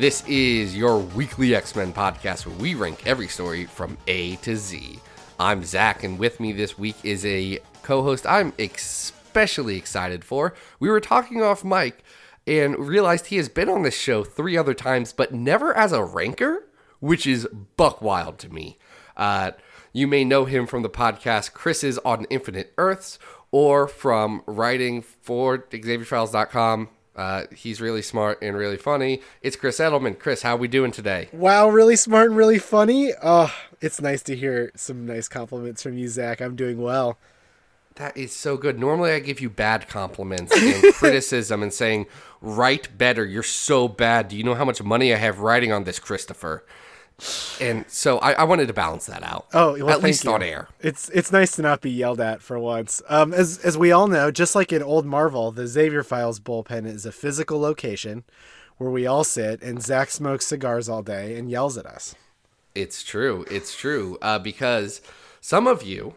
This is your weekly X Men podcast where we rank every story from A to Z. I'm Zach, and with me this week is a co host I'm especially excited for. We were talking off mic and realized he has been on this show three other times, but never as a ranker, which is buck wild to me. Uh, you may know him from the podcast Chris's on Infinite Earths or from writing for XavierFiles.com. Uh, he's really smart and really funny. It's Chris Edelman. Chris, how we doing today? Wow, really smart and really funny. Oh, it's nice to hear some nice compliments from you, Zach. I'm doing well. That is so good. Normally, I give you bad compliments and criticism and saying, write better. You're so bad. Do you know how much money I have writing on this, Christopher? And so I, I wanted to balance that out. Oh, well, at least you. on air. It's it's nice to not be yelled at for once. Um, as as we all know, just like in old Marvel, the Xavier Files bullpen is a physical location where we all sit and Zach smokes cigars all day and yells at us. It's true. It's true. Uh, because some of you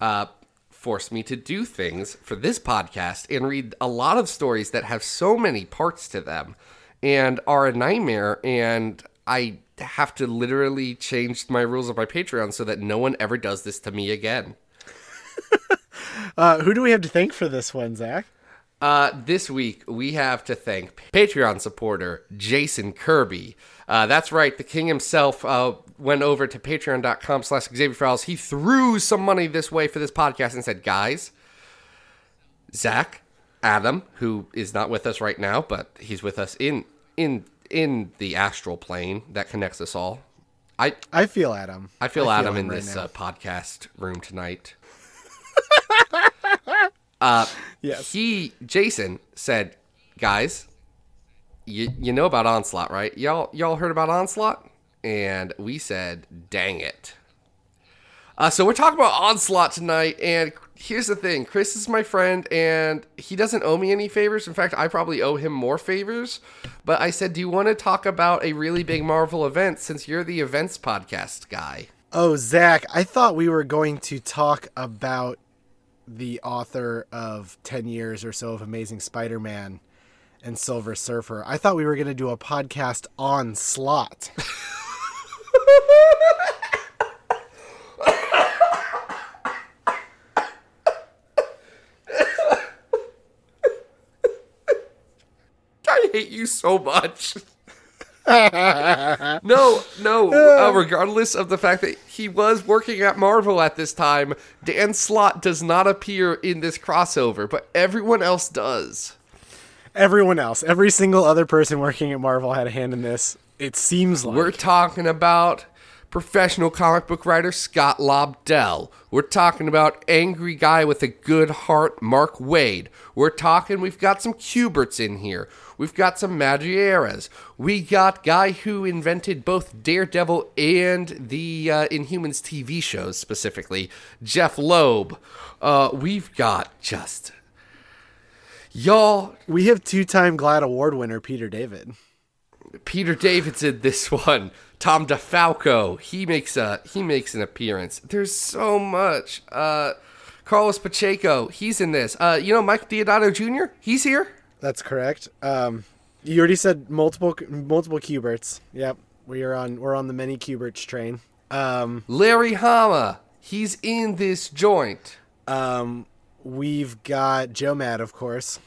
uh, forced me to do things for this podcast and read a lot of stories that have so many parts to them and are a nightmare. And I have to literally change my rules of my Patreon so that no one ever does this to me again. Uh, who do we have to thank for this one, Zach? Uh, this week we have to thank Patreon supporter Jason Kirby. Uh, that's right, the king himself uh, went over to patreon.com slash Xavier Files. He threw some money this way for this podcast and said, guys, Zach, Adam, who is not with us right now, but he's with us in in in the astral plane that connects us all. I I feel Adam. I feel Adam in right this uh, podcast room tonight. Uh, yes. he Jason said, "Guys, you you know about Onslaught, right? Y'all y'all heard about Onslaught?" And we said, "Dang it." Uh, so we're talking about Onslaught tonight, and here's the thing: Chris is my friend, and he doesn't owe me any favors. In fact, I probably owe him more favors. But I said, "Do you want to talk about a really big Marvel event since you're the events podcast guy?" Oh, Zach, I thought we were going to talk about the author of 10 years or so of Amazing Spider Man and Silver Surfer. I thought we were going to do a podcast on Slot. I hate you so much. no, no. Uh, regardless of the fact that he was working at Marvel at this time, Dan Slott does not appear in this crossover, but everyone else does. Everyone else, every single other person working at Marvel had a hand in this. It seems like. We're talking about professional comic book writer Scott Lobdell. We're talking about angry guy with a good heart, Mark Waid. We're talking, we've got some Kuberts in here. We've got some Madureiras. We got guy who invented both Daredevil and the uh, Inhumans TV shows specifically, Jeph Loeb. Uh, we've got just y'all we have two time GLAAD Award winner Peter David. Peter Davidson this one. Tom DeFalco, he makes a he makes an appearance. There's so much. Uh Carlos Pacheco, he's in this. Uh you know Mike Deodato Jr., he's here. That's correct. Um, you already said multiple multiple Kuberts. Yep, we are on we're on the many Kuberts train. Um, Larry Hama, he's in this joint. um, we've got Joe Mad, of course.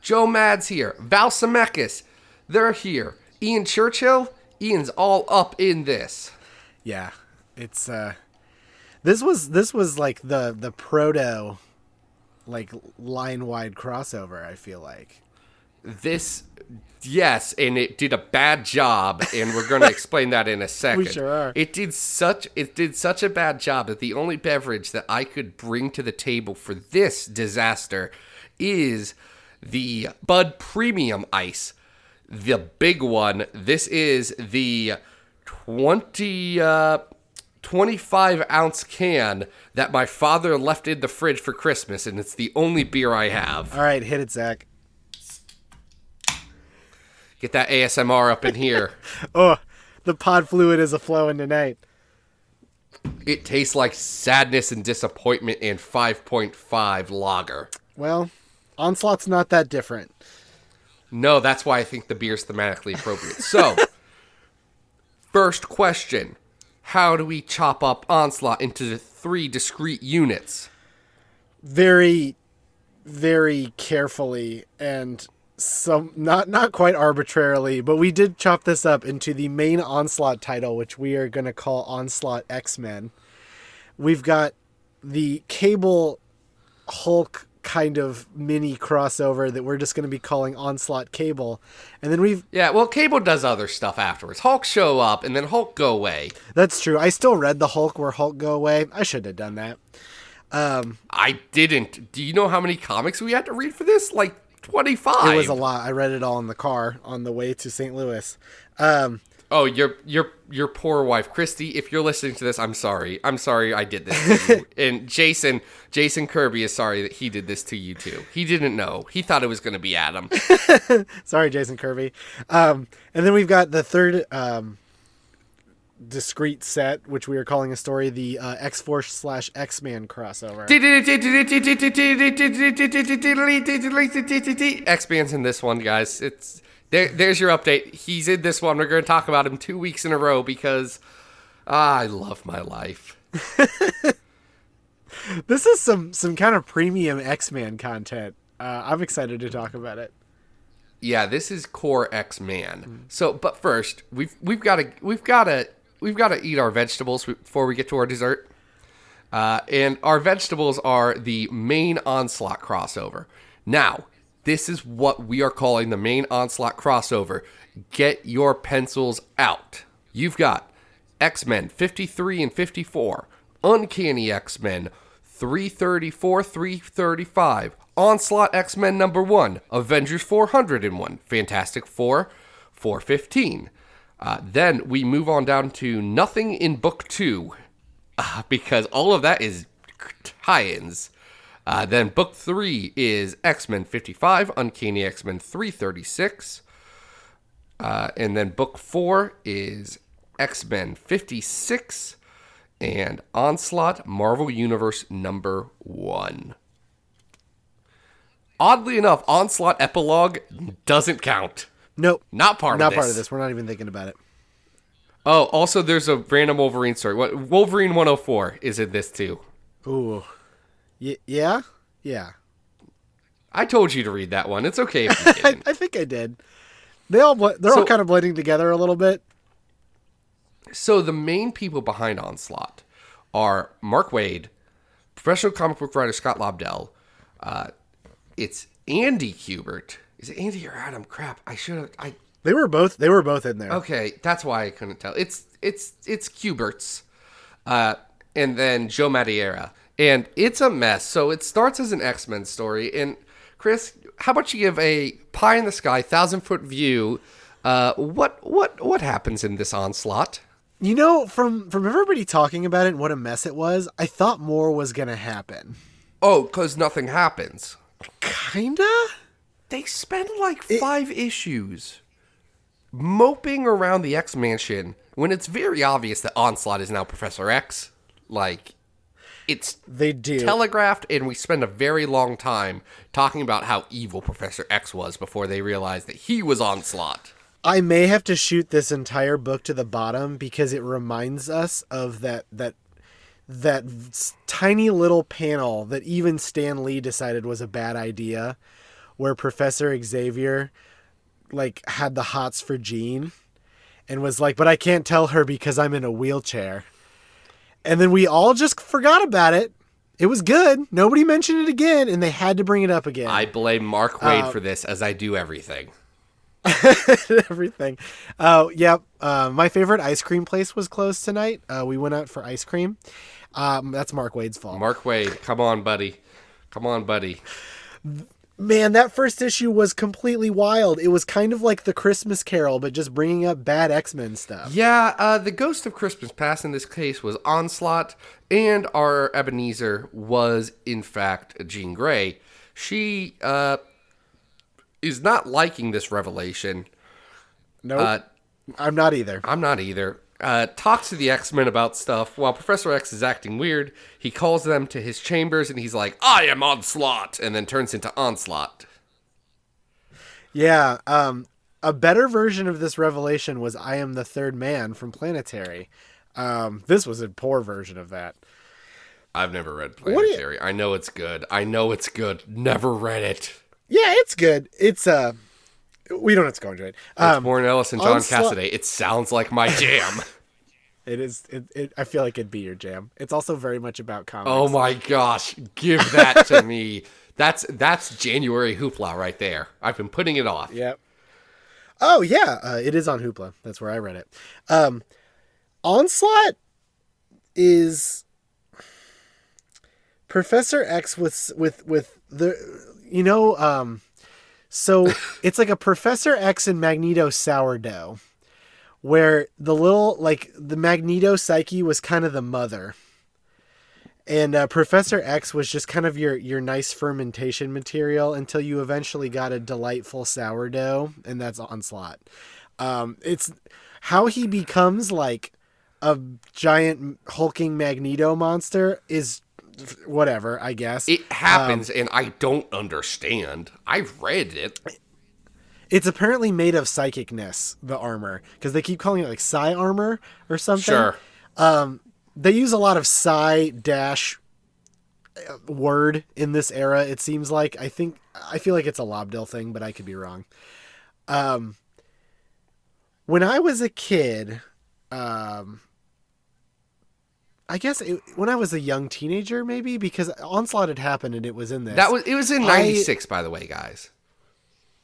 Joe Mad's here. Val Semeiks, they're here. Ian Churchill, Ian's all up in this. Yeah, it's uh, this was this was like the the proto, like line wide crossover. I feel like. This yes, and it did a bad job, and we're going to explain that in a second. we sure are. It did such it did such a bad job that the only beverage that I could bring to the table for this disaster is the Bud Premium Ice, the big one. This is the 20, uh, 25 ounce can that my father left in the fridge for Christmas, and it's the only beer I have. All right, hit it, Zach. Get that ASMR up in here. Oh, the pod fluid is a flowing tonight. it tastes like sadness and disappointment and 5.5 lager. Well, Onslaught's not that different. No, that's why I think the beer's thematically appropriate. So, first question How do we chop up Onslaught into three discrete units? Very, very carefully and some not not quite arbitrarily, but we did chop this up into the main Onslaught title, which we are going to call Onslaught X Men. We've got the Cable Hulk kind of mini crossover that we're just going to be calling Onslaught Cable, and then we've Yeah, well, Cable does other stuff afterwards. Hulk show up and then Hulk go away. that's true. I still read the Hulk where Hulk go away. I shouldn't have done that. Um I didn't. Do you know how many comics we had to read for this? Like 25. It was a lot. I read it all in the car on the way to St. Louis. Um, Oh, your your your poor wife, Christy. If you're listening to this, I'm sorry. I'm sorry I did this to you. and Jason, Jason Kirby is sorry that he did this to you too. He didn't know. He thought it was going to be Adam. Sorry, Jason Kirby. Um, and then we've got the third um, discrete set, which we are calling a story, the uh, X Force slash X Man crossover. X-Man's in this one, guys. It's there. There's your update. He's in this one. We're going to talk about him two weeks in a row because ah, I love my life. This is some some kind of premium X Man content. Uh, I'm excited to talk about it. Yeah, this is core X Man. So, but first, we've we've got to we've got to we've got to eat our vegetables before we get to our dessert. Uh, and our vegetables are the main onslaught crossover. Now, this is what we are calling the main onslaught crossover. Get your pencils out. You've got X Men 53 and 54, Uncanny X Men 334, 335, Onslaught X Men number 1, Avengers 401, Fantastic Four 415. Uh, then we move on down to Nothing in Book 2, uh, because all of that is tie ins. Uh, then Book 3 is X Men 55, Uncanny X Men 336. Uh, and then book four is X Men 56 and Onslaught Marvel Universe number one. Oddly enough, Onslaught Epilogue doesn't count. Nope. Not part Not of this. Not part of this. We're not even thinking about it. Oh, also, there's a random Wolverine story. What Wolverine 104 is in this too. Ooh. Y- yeah? Yeah. I told you to read that one. It's okay I. I think I did. They all they're all kind of blending together a little bit. So the main people behind Onslaught are Mark Waid, professional comic book writer Scott Lobdell. Uh, it's Andy Kubert. Is it Andy or Adam? Crap, I should have. I They were both they were both in there. okay, that's why I couldn't tell. It's it's it's Kubert's, uh, and then Joe Madureira, and it's a mess. So it starts as an X Men story. And Chris, how about you give a pie in the sky, thousand foot view? Uh, what what what happens in this onslaught? You know, from from everybody talking about it and what a mess it was, I thought more was gonna happen. Oh, because nothing happens. Kinda? They spend like five issues moping around the X Mansion when it's very obvious that Onslaught is now Professor X. Like, it's They do. telegraphed, and we spend a very long time talking about how evil Professor X was before they realized that he was Onslaught. I may have to shoot this entire book to the bottom because it reminds us of that that that tiny little panel that even Stan Lee decided was a bad idea where Professor Xavier like had the hots for Jean and was like, "But I can't tell her because I'm in a wheelchair." And then we all just forgot about it. It was good. Nobody mentioned it again and they had to bring it up again. I blame Mark Waid Uh, for this, as I do everything. everything. Oh, yep. Uh, my favorite ice cream place was closed tonight. Uh, we went out for ice cream. Um, that's Mark Waid's fault. Mark Waid, come on, buddy. Come on, buddy. Man, that first issue was completely wild. It was kind of like the Christmas Carol, but just bringing up bad X Men stuff. Yeah, uh, the Ghost of Christmas Past in this case was Onslaught, and our Ebenezer was, in fact, Jean Grey. She uh, is not liking this revelation. No, Uh, I'm not either. I'm not either. Uh, talks to the X Men about stuff. While Professor X is acting weird, he calls them to his chambers and he's like, I am Onslaught, and then turns into Onslaught. Yeah, um, a better version of this revelation was I am the third man from Planetary. Um, this was a poor version of that. I've never read do you- Planetary. I know it's good. I know it's good. Never read it. Yeah, it's good. It's uh, we don't have to go into it. It's Um, Warren Ellis and John Onslaught- Cassaday. It sounds like my jam. it is. It, it, I feel like it'd be your jam. It's also very much about comics. oh my gosh, give that to me. That's that's January hoopla right there. I've been putting it off. Yep. Oh yeah, uh, it is on Hoopla. That's where I read it. Um, Onslaught is Professor X with with with the you know um, so it's like a Professor X and Magneto sourdough, where the little like the Magneto psyche was kind of the mother. And uh, Professor X was just kind of your your nice fermentation material until you eventually got a delightful sourdough, and that's Onslaught. Um, it's how he becomes like a giant hulking Magneto monster is whatever, I guess. It happens, and I don't understand. I've read it. it's apparently made of psychicness, the armor, because they keep calling it like psi armor or something. Sure. they use a lot of psi dash uh, word in this era it seems like i think i feel like it's a lobdell thing but i could be wrong um when i was a kid um i guess it, when i was a young teenager maybe because onslaught had happened and it was in this That was it was in I- '96, by the way, guys.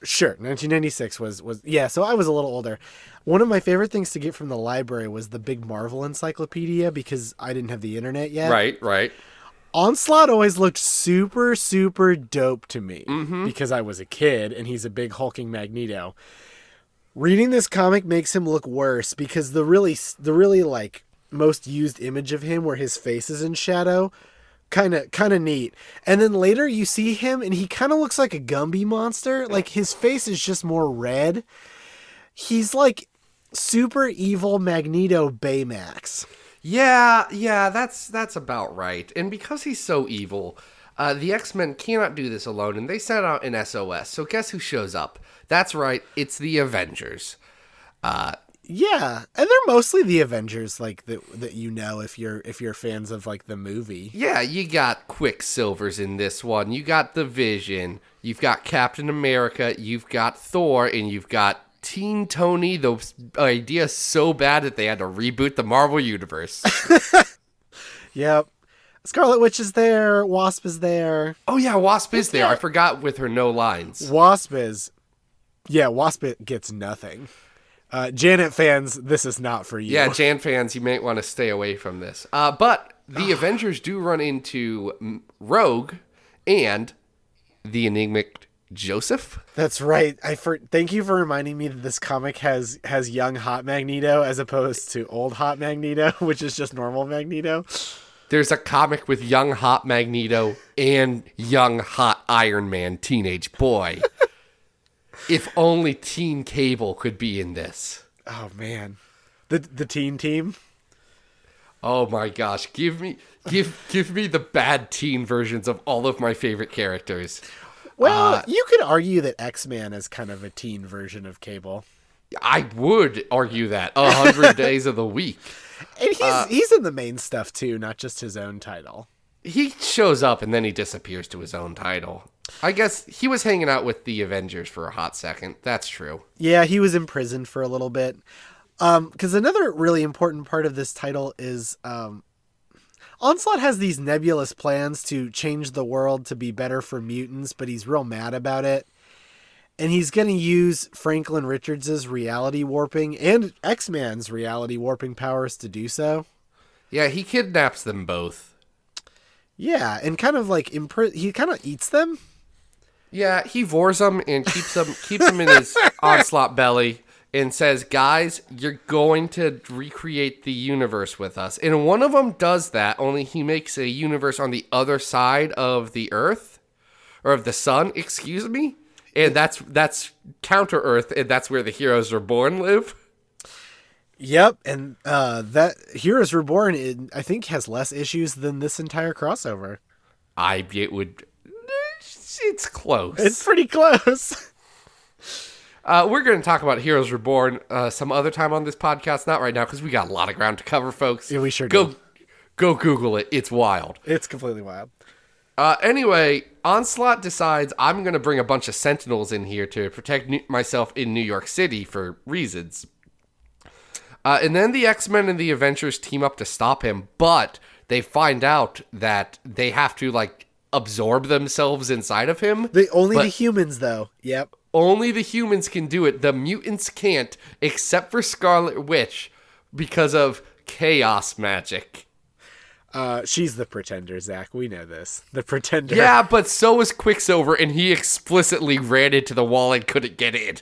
Sure, 1996 was was yeah. So I was a little older. One of my favorite things to get from the library was the big Marvel encyclopedia because I didn't have the internet yet. Right, right. Onslaught always looked super super dope to me mm-hmm. because I was a kid and he's a big hulking Magneto. Reading this comic makes him look worse because the really the really like most used image of him where his face is in shadow kind of kind of neat. And then later you see him and he kind of looks like a Gumby monster. Like his face is just more red. He's like super evil Magneto Baymax. Yeah, yeah, that's that's about right. And because he's so evil, uh, the X Men cannot do this alone, and they sent out an SOS. So guess who shows up? That's right, it's the Avengers. Uh, Yeah, and they're mostly the Avengers like that that you know if you're if you're fans of like the movie. yeah, you got Quicksilver's in this one. You got the Vision. You've got Captain America. You've got Thor, and you've got Teen Tony. The idea so bad that they had to reboot the Marvel universe. Yep. Scarlet Witch is there, Wasp is there. oh yeah, Wasp is there. I forgot with her no lines. Wasp is Yeah, Wasp gets nothing. Uh, Janet fans, this is not for you. Yeah, Jan fans, you might want to stay away from this. Uh, but the Avengers do run into Rogue and the enigmatic Joseph. That's right. I for thank you for reminding me that this comic has has young hot Magneto as opposed to old hot Magneto, which is just normal Magneto. There's a comic with young hot Magneto and young hot Iron Man teenage boy. If only Teen Cable could be in this. Oh man. The the teen team. Oh my gosh, give me give give me the bad teen versions of all of my favorite characters. Well, Uh, you could argue that X-Man is kind of a teen version of Cable. I would argue that a hundred days of the week. And he's Uh, he's in the main stuff too, not just his own title. He shows up and then he disappears to his own title. I guess he was hanging out with the Avengers for a hot second. That's true. Yeah, he was imprisoned for a little bit. Um, because another really important part of this title is um, Onslaught has these nebulous plans to change the world to be better for mutants, but he's real mad about it. And he's going to use Franklin Richards' reality warping and X Man's reality warping powers to do so. Yeah, he kidnaps them both. Yeah, and kind of like impri- he kind of eats them. Yeah, he vores them and keeps them keeps them in his onslaught belly and says, "Guys, you're going to recreate the universe with us." And one of them does that, only he makes a universe on the other side of the Earth or of the sun, excuse me. And that's that's counter Earth, and that's where the heroes reborn live. Yep, and uh, that Heroes Reborn, it, I think, has less issues than this entire crossover. I it would it's close. It's pretty close. Uh, we're going to talk about Heroes Reborn uh, some other time on this podcast, not right now because we got a lot of ground to cover, folks. Yeah, we sure go. do. Go Google it. It's wild. It's completely wild. Uh, anyway, Onslaught decides I'm going to bring a bunch of Sentinels in here to protect New- myself in New York City for reasons. Uh, and then the X Men and the Avengers team up to stop him, but they find out that they have to like absorb themselves inside of him. The only the humans though. Yep. Only the humans can do it. The mutants can't, except for Scarlet Witch, because of chaos magic. Uh, she's the pretender, Zach. We know this. The pretender. Yeah, but so is Quicksilver, and he explicitly ran into the wall and couldn't get in.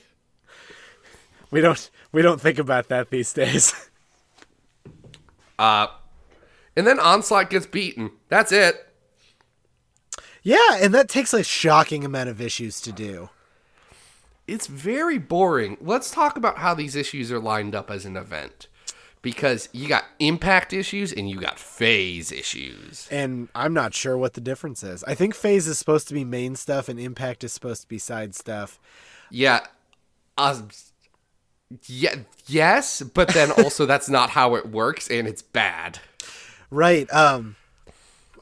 We don't we don't think about that these days. Uh, and then Onslaught gets beaten. That's it. Yeah, and that takes a shocking amount of issues to do. It's very boring. Let's talk about how these issues are lined up as an event. Because you got impact issues and you got phase issues. And I'm not sure what the difference is. I think phase is supposed to be main stuff and impact is supposed to be side stuff. Yeah. Uh, yeah, yes, but then also that's not how it works and it's bad. Right. Um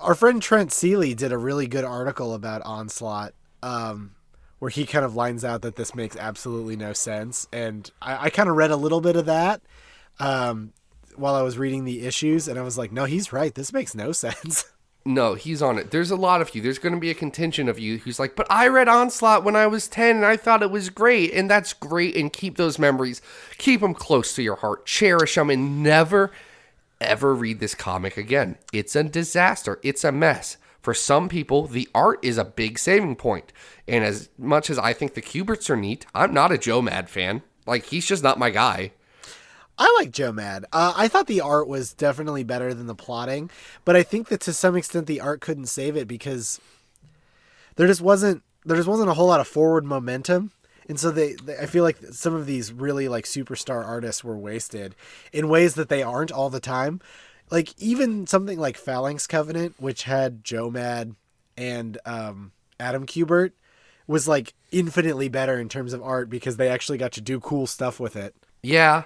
our friend Trent Seeley did a really good article about Onslaught, um, where he kind of lines out that this makes absolutely no sense. And I, I kind of read a little bit of that um, while I was reading the issues, and I was like, no, he's right. This makes no sense. No, he's on it. There's a lot of you. There's going to be a contingent of you who's like, but I read Onslaught when I was 10 and I thought it was great. And that's great. And keep those memories, keep them close to your heart, cherish them, and never, ever read this comic again. It's a disaster. It's a mess. For some people, the art is a big saving point. And as much as I think the Kuberts are neat, I'm not a Joe Mad fan. Like, he's just not my guy. I like Joe Mad. Uh, I thought the art was definitely better than the plotting, but I think that to some extent the art couldn't save it because there just wasn't there just wasn't a whole lot of forward momentum. And so they, they I feel like some of these really like superstar artists were wasted in ways that they aren't all the time. Like even something like Phalanx Covenant, which had Joe Mad and um, Adam Kubert, was like infinitely better in terms of art because they actually got to do cool stuff with it. Yeah,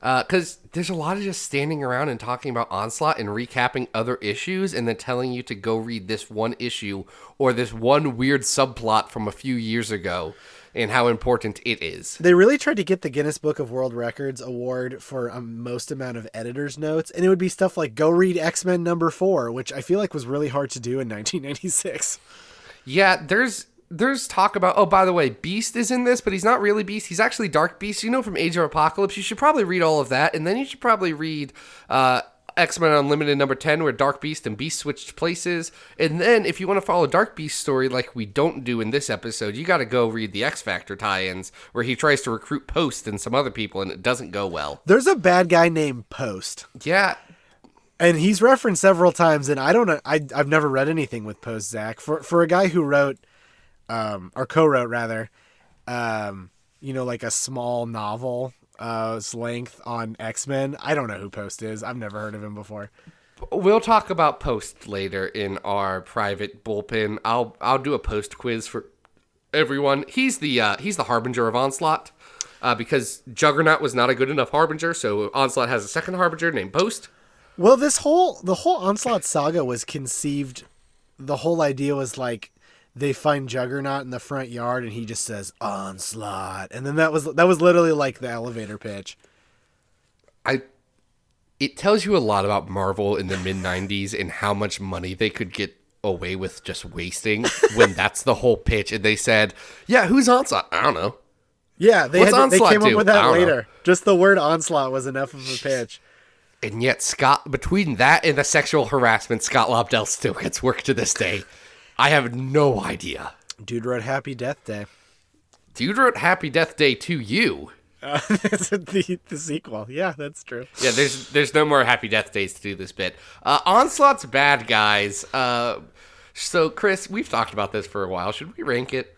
because there's a lot of just standing around and talking about Onslaught and recapping other issues and then telling you to go read this one issue or this one weird subplot from a few years ago and how important it is. They really tried to get the Guinness Book of World Records award for a most amount of editor's notes, and it would be stuff like "Go read X Men number four, which I feel like was really hard to do in 1996. Yeah, there's there's talk about oh by the way beast is in this but he's not really beast he's actually dark beast you know from age of apocalypse you should probably read all of that and then you should probably read uh X-Men Unlimited number 10 where Dark Beast and Beast switched places. And then if you want to follow Dark Beast story like we don't do in this episode, you got to go read the X Factor tie-ins where he tries to recruit Post and some other people and it doesn't go well. There's a bad guy named Post, Yeah, and he's referenced several times. And I don't know, I I've never read anything with Post Zach for for a guy who wrote, um, or co-wrote rather, um, you know, like a small novel. Uh, length on X Men. I don't know who Post is. I've never heard of him before. We'll talk about post later in our private bullpen. I'll I'll do a post quiz for everyone. He's the uh, he's the harbinger of onslaught uh, because Juggernaut was not a good enough harbinger, so onslaught has a second harbinger named Post. Well, this whole the whole onslaught saga was conceived. The whole idea was like they find Juggernaut in the front yard, and he just says onslaught, and then that was that was literally like the elevator pitch. I it tells you a lot about Marvel in the mid '90s and how much money they could get away with just wasting when that's the whole pitch. And they said, "Yeah, who's onslaught? I don't know." Yeah, they had, they came up with that don't know. later. Just the word onslaught was enough of a pitch. And yet, Scott, between that and the sexual harassment, Scott Lobdell still gets work to this day. I have no idea. Dude wrote Happy Death Day. Dude wrote Happy Death Day to you. Uh, the, the sequel. Yeah, that's true. Yeah, there's there's no more Happy Death Days to do this bit. Uh, Onslaught's bad guys. Uh, so Chris, we've talked about this for a while. Should we rank it?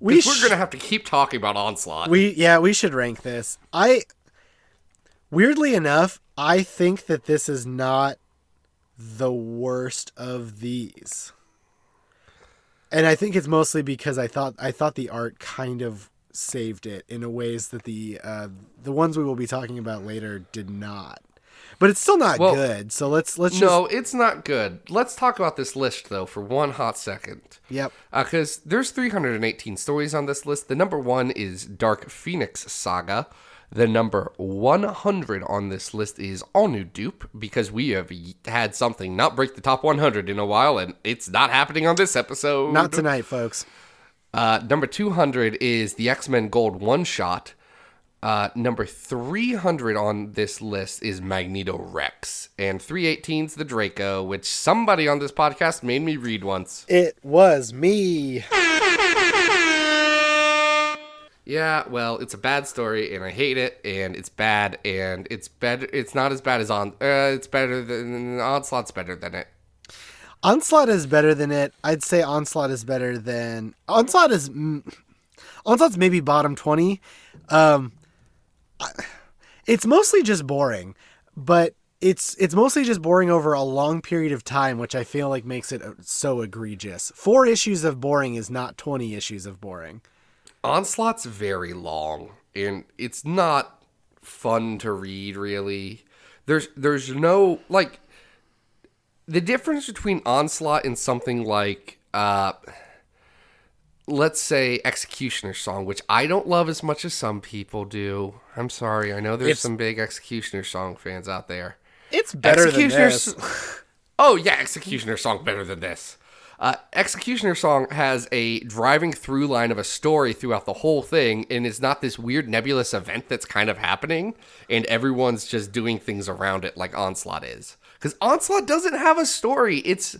We 'Cause we're gonna have to keep talking about Onslaught. We yeah, we should rank this. I weirdly enough, I think that this is not the worst of these. And I think it's mostly because I thought I thought the art kind of saved it in a ways that the uh, the ones we will be talking about later did not. But it's still not Well, good. So let's let's just no, it's not good. Let's talk about this list though for one hot second. Yep. because there's 318 stories on this list. The number one is Dark Phoenix Saga. The number 100 on this list is All New Doop because we have had something not break the top 100 in a while, and it's not happening on this episode. Not tonight, folks. Uh, number 200 is the X Men Gold One Shot. Uh, number 300 on this list is Magneto Rex. And 318 is the Draco, which somebody on this podcast made me read once. It was me. Yeah, well, it's a bad story, and I hate it, and it's bad, and it's better. It's not as bad as on. Uh, it's better than Onslaught's better than it. Onslaught is better than it. I'd say Onslaught is better than Onslaught is mm, Onslaught's maybe bottom 20. Um it's mostly just boring, but it's it's mostly just boring over a long period of time, which I feel like makes it uh, so egregious. 4 issues of boring is not 20 issues of boring. Onslaught's very long, and it's not fun to read. Really, there's there's no like the difference between Onslaught and something like uh, let's say Executioner Song, which I don't love as much as some people do. I'm sorry, I know there's It's- some big Executioner Song fans out there. It's better than this. Oh yeah, Executioner Song better than this. Uh, Executioner Song has a driving through line of a story throughout the whole thing, and it's not this weird nebulous event that's kind of happening, and everyone's just doing things around it like Onslaught is. Because Onslaught doesn't have a story. It's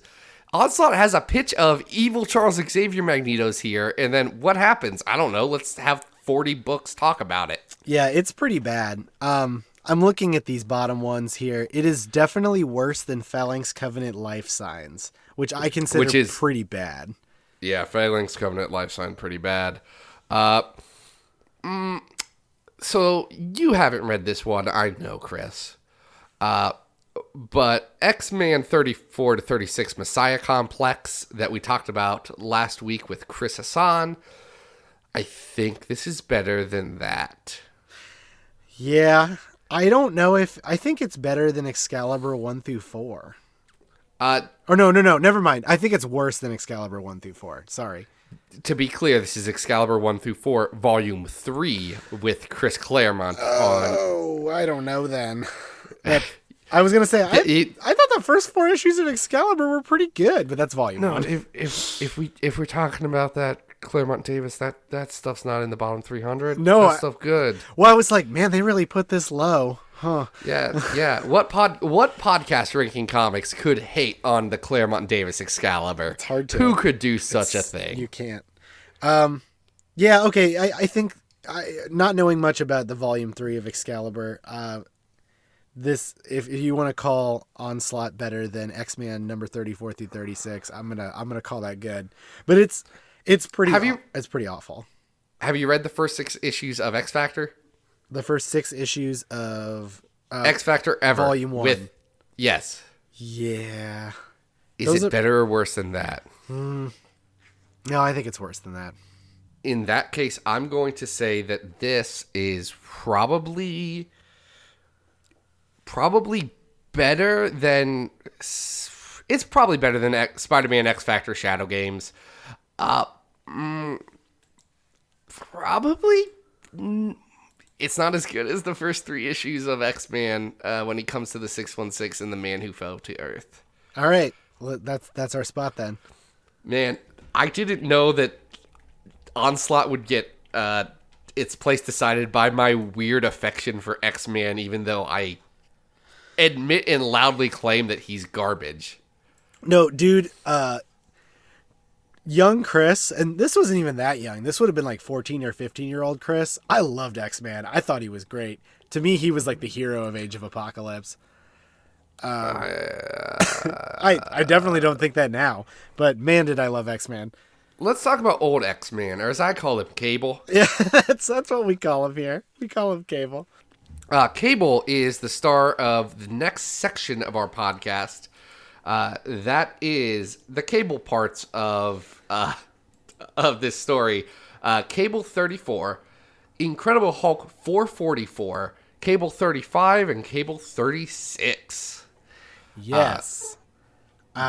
Onslaught has a pitch of evil Charles Xavier Magneto's here, and then what happens? I don't know. Let's have 40 books talk about it. Yeah, it's pretty bad. Um, I'm looking at these bottom ones here. It is definitely worse than Phalanx Covenant Life Signs, which I consider Which is- pretty bad. Yeah, Phalanx Covenant life sign pretty bad. Uh, mm, so you haven't read this one, I know, Chris. Uh, but X Men 34 to 36 Messiah Complex that we talked about last week with Chris Hassan, I think this is better than that. Yeah, I don't know if I think it's better than Excalibur one through four. Uh, Or no, no, no, never mind. I think it's worse than Excalibur one through four. Sorry. to be clear, this is Excalibur 1 through 4, Volume 3 with Chris Claremont on. Oh, I don't know then. That- I was gonna say I, It- I thought the first four issues of Excalibur were pretty good, but that's volume No, one. if if if we if we're talking about that Claremont Davis, that that stuff's not in the bottom three hundred. No, that I- stuff good. Well, I was like, man, they really put this low, huh? Yeah, yeah. What pod what podcast ranking comics could hate on the Claremont Davis Excalibur? It's hard to- Who could do such a thing? You can't. Um, yeah, okay. I, I think I, not knowing much about the volume three of Excalibur, uh, this if, if you want to call Onslaught better than X Men number thirty four through thirty six, I'm gonna I'm gonna call that good. But it's it's pretty Have aw- you- it's pretty awful. Have you read the first six issues of X Factor? The first six issues of uh, X Factor ever Volume one. with yes. yeah. Is Those it are- better or worse than that? No, I think it's worse than that. in that case, I'm going to say that this is probably probably better than it's probably better than X, Spider-Man X Factor Shadow Games. Uh, mm, probably mm, it's not as good as the first three issues of X-Man uh, when he comes to the 616 and the Man Who Fell to Earth. All right, well, that's that's our spot then. Man, I didn't know that Onslaught would get uh, its place decided by my weird affection for X Man, even though I admit and loudly claim that he's garbage. No, dude. Uh, young Chris, and this wasn't even that young. This would have been like 14 or 15 year old Chris. I loved X Man. I thought he was great. To me, he was like the hero of Age of Apocalypse. Um, I I definitely don't think that now, but man, did I love X Man. Let's talk about old X Man, or as I call him, Cable. Yeah, that's that's what we call him here. We call him Cable. Uh, Cable is the star of the next section of our podcast. Uh, that is the Cable parts of uh, of this story. Uh, Cable 34, Incredible Hulk 444, Cable 35, and Cable 36. Yes.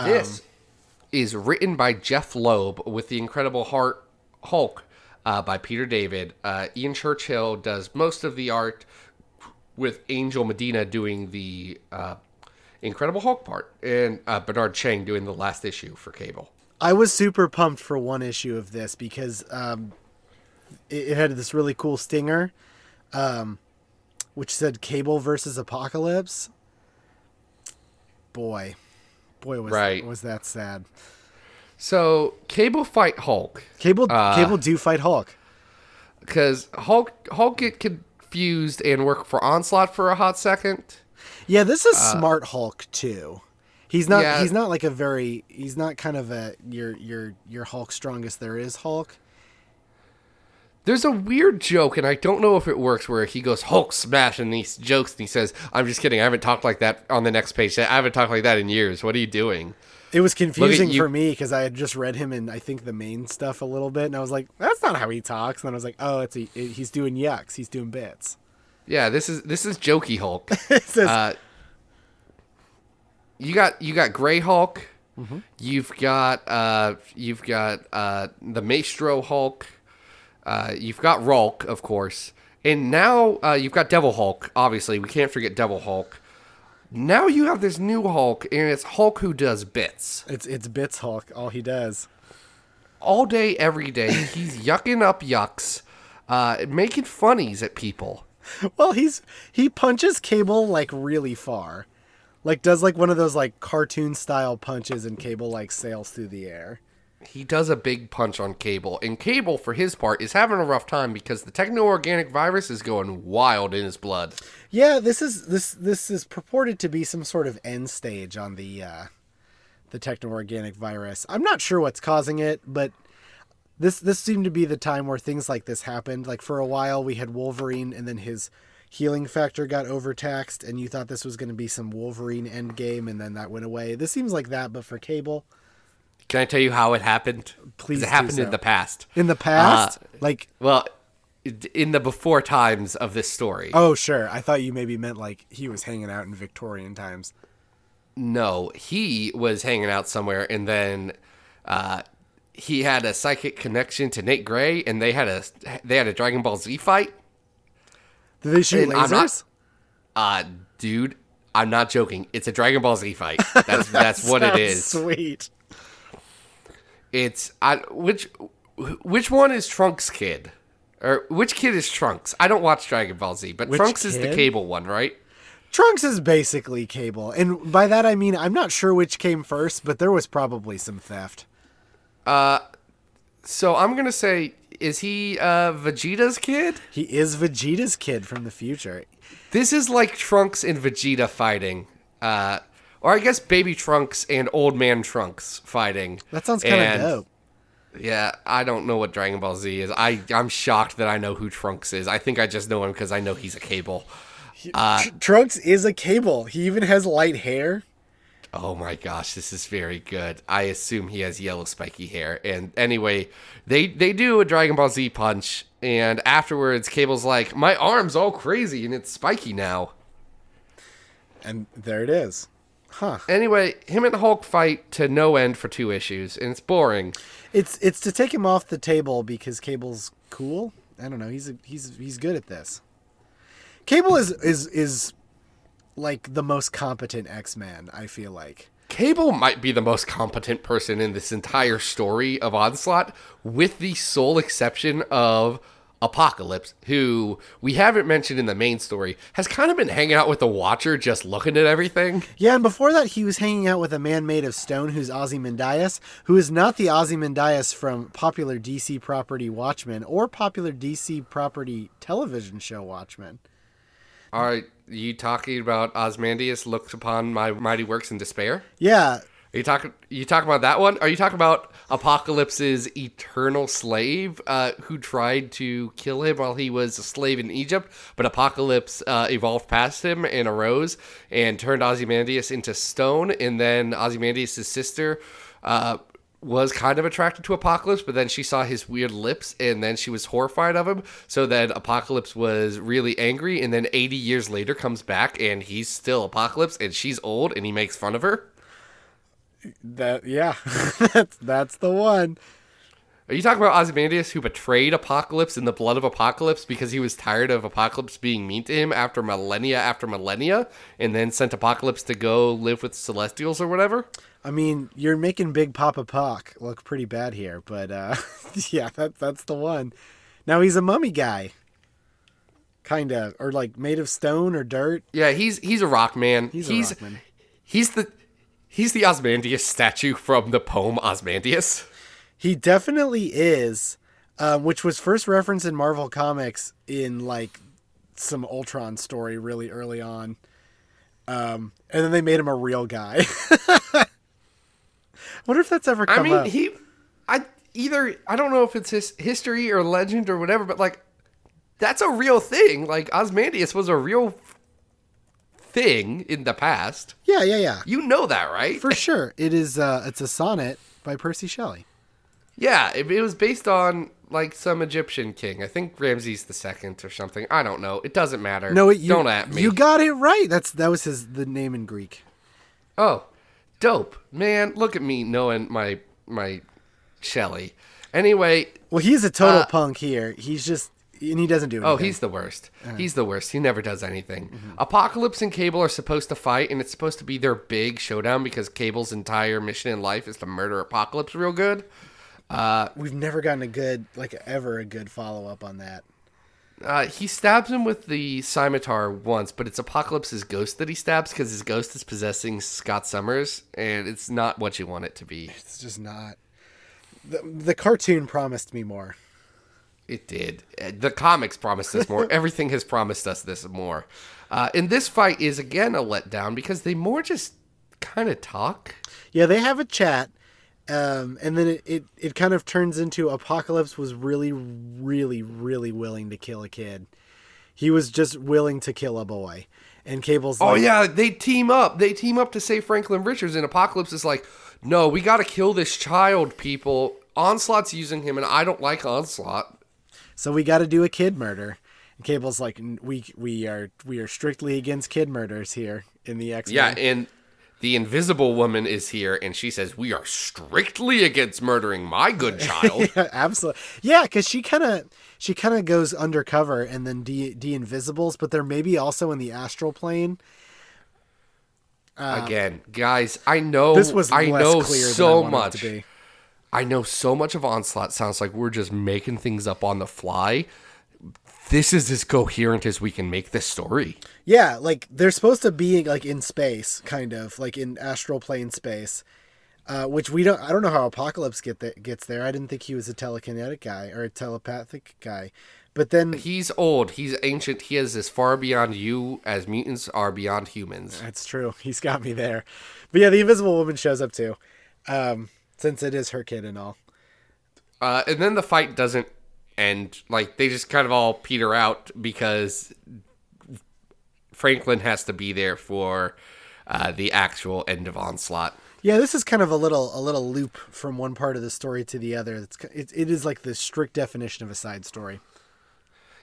this is written by Jeph Loeb with the Incredible Heart Hulk uh, by Peter David. Uh, Ian Churchill does most of the art, with Angel Medina doing the uh, Incredible Hulk part, and uh, Bernard Chang doing the last issue for Cable. I was super pumped for one issue of this because um, it, it had this really cool stinger, um, which said "Cable versus Apocalypse." Boy, boy, was Right. was that sad. So Cable fight Hulk Cable, Uh, Cable do fight Hulk. because Hulk Hulk get confused and work for Onslaught for a hot second. Yeah, this is smart Hulk too. He's not. uh, Yeah. He's not like a very. He's not kind of a your your your Hulk strongest there is Hulk. There's a weird joke, and I don't know if it works, where he goes Hulk smash, and he jokes, and he says, "I'm just kidding. I haven't talked like that on the next page. I haven't talked like that in years. What are you doing?" It was confusing for me because I had just read him in I think the main stuff a little bit, and I was like, "That's not how he talks." And then I was like, "Oh, it's a, it, he's doing yucks. He's doing bits." Yeah, this is this is jokey Hulk. Uh, you got you got Gray Hulk. You've got uh, you've got uh, the Maestro Hulk. Uh, you've got Rolk, of course, and now uh, you've got Devil Hulk. Obviously, we can't forget Devil Hulk. Now you have this new Hulk, and it's Hulk who does bits it's it's bits Hulk. All he does. all day, every day. He's yucking up yucks, uh, making funnies at people. Well, he's he punches Cable like really far, like does like one of those like cartoon style punches, and Cable like sails through the air. he does a big punch on Cable, and Cable, for his part, is having a rough time because the techno-organic virus is going wild in his blood. Yeah, this is this this is purported to be some sort of end stage on the uh, the techno organic virus. I'm not sure what's causing it, but this this seemed to be the time where things like this happened. Like for a while, we had Wolverine, and then his healing factor got overtaxed, and you thought this was going to be some Wolverine end game, and then that went away. This seems like that, but for Cable. Can I tell you how it happened? Please It happened so. in the past. In the past, Uh, like Well, in the before times of this story. oh sure, I thought you maybe meant like he was hanging out in Victorian times. No, he was hanging out somewhere, and then uh, he had a psychic connection to Nate Gray, and they had a they had a Dragon Ball Z fight. Did they shoot And I'm not- lasers? Uh, dude, I'm not joking. It's a Dragon Ball Z fight. That's that's what it is. Sweet. It's I which which one is Trunks kid? Or which kid is Trunks? I don't watch Dragon Ball Z, but Which Trunks is the cable one, right? Trunks is basically Cable, and by that I mean I'm not sure which came first, but there was probably some theft. Uh So I'm gonna say, is he uh, Vegeta's kid? He is Vegeta's kid from the future. This is like Trunks and Vegeta fighting, uh, or I guess Baby Trunks and Old Man Trunks fighting. That sounds kind of dope. Yeah, I don't know what Dragon Ball Z is. I I'm shocked that I know who Trunks is. I think I just know him because I know he's a cable. uh, Tr- Trunks is a Cable. He even has light hair. Oh my gosh, this is very good. I assume he has yellow spiky hair. And anyway, they they do a Dragon Ball Z punch, and afterwards, Cable's like, "My arm's all crazy and it's spiky now." And there it is. Huh. Anyway, him and Hulk fight to no end for two issues, and it's boring. It's it's to take him off the table because Cable's cool. I don't know. He's a, he's he's good at this. Cable is is is like the most competent X-Man, I feel like. Cable might be the most competent person in this entire story of Onslaught, with the sole exception of Apocalypse, who we haven't mentioned in the main story, has kind of been hanging out with the Watcher, just looking at everything. Yeah, and before that, he was hanging out with a man made of stone who's Ozymandias, who is not the Ozymandias from popular DC property Watchmen or popular DC property television show Watchmen. Are you talking about Ozymandias looks upon my mighty works in despair? Yeah, Are you talking? You talking about that one? Are you talking about Apocalypse's eternal slave, uh, who tried to kill him while he was a slave in Egypt, but Apocalypse uh, evolved past him and arose and turned Ozymandias into stone, and then Ozymandias' sister. Uh, was kind of attracted to Apocalypse, but then she saw his weird lips and then she was horrified of him. So then Apocalypse was really angry, and then 80 years later comes back and he's still Apocalypse and she's old and he makes fun of her. That yeah, that's that's the one. Are you talking about Ozymandias who betrayed Apocalypse in the blood of Apocalypse because he was tired of Apocalypse being mean to him after millennia after millennia and then sent Apocalypse to go live with Celestials or whatever? I mean, you're making Big Papa Pock look pretty bad here, but uh, yeah, that that's the one. Now he's a mummy guy, kind of, or like made of stone or dirt. Yeah, he's he's a rock man. He's a rock man. he's the he's the Ozymandias statue from the poem Ozymandias. He definitely is, um, which was first referenced in Marvel Comics in like some Ultron story really early on. Um, and then they made him a real guy. wonder if that's ever come I mean, up. he I either I don't know if it's his history or legend or whatever, but like that's a real thing. Like Ozymandias was a real thing in the past. yeah, yeah, yeah. You know that, right? For sure. It is uh it's a sonnet by Percy Shelley. Yeah, it, it was based on like some Egyptian king. I think Ramses the Second or something. I don't know. It doesn't matter. No, it, you, don't at me. You got it right. That's that was his the name in Greek. oh, dope, man! Look at me knowing my my Shelley. Anyway, Well, he's a total Uh, punk here. He's just and he doesn't do anything. Oh, he's the worst. He's the worst. He never does anything. Mm-hmm. Apocalypse and Cable are supposed to fight, and it's supposed to be their big showdown because Cable's entire mission in life is to murder Apocalypse real good. We've never gotten a good like ever a good follow up on that. Uh, he stabs him with the scimitar once, but it's Apocalypse's ghost that he stabs because his ghost is possessing Scott Summers, and it's not what you want it to be. It's just not. The, the cartoon promised me more. It did. The comics promised us more. Everything has promised us this more. Uh, and this fight is again a letdown because they more just kind of talk. Yeah, they have a chat, um, and then it, it, it kind of turns into Apocalypse was really, really, really willing to kill a kid. He was just willing to kill a boy. And Cable's Oh yeah, they team up. They team up to save Franklin Richards, and Apocalypse is like, "No, we got to kill this child, people." Onslaught's using him, and I don't like Onslaught. So we got to do a kid murder. And Cable's like, we we are we are strictly against kid murders here in the X Yeah, and the Invisible Woman is here, and she says, "We are strictly against murdering my good child." Yeah, absolutely. Yeah, because she kind of she kind of goes undercover and then de de invisibles, but they're maybe also in the astral plane. Uh, Again, guys, I know This was I know clear so than I wanted much. It to be. I know so much of Onslaught sounds like we're just making things up on the fly. This is as coherent as we can make this story. Yeah, like they're supposed to be like in space, kind of like in astral plane space, uh, which we don't. I don't know how Apocalypse get that gets there. I didn't think he was a telekinetic guy or a telepathic guy, but then He's old. He's ancient. He is as far beyond you as mutants are beyond humans. that's true. He's got me there. But yeah, the Invisible Woman shows up too, um, since it is her kid and all. Uh, and then the fight doesn't end. Like they just kind of all peter out because Franklin has to be there for uh, the actual end of Onslaught. Yeah, this is kind of a little a little loop from one part of the story to the other. It's it, it is like the strict definition of a side story.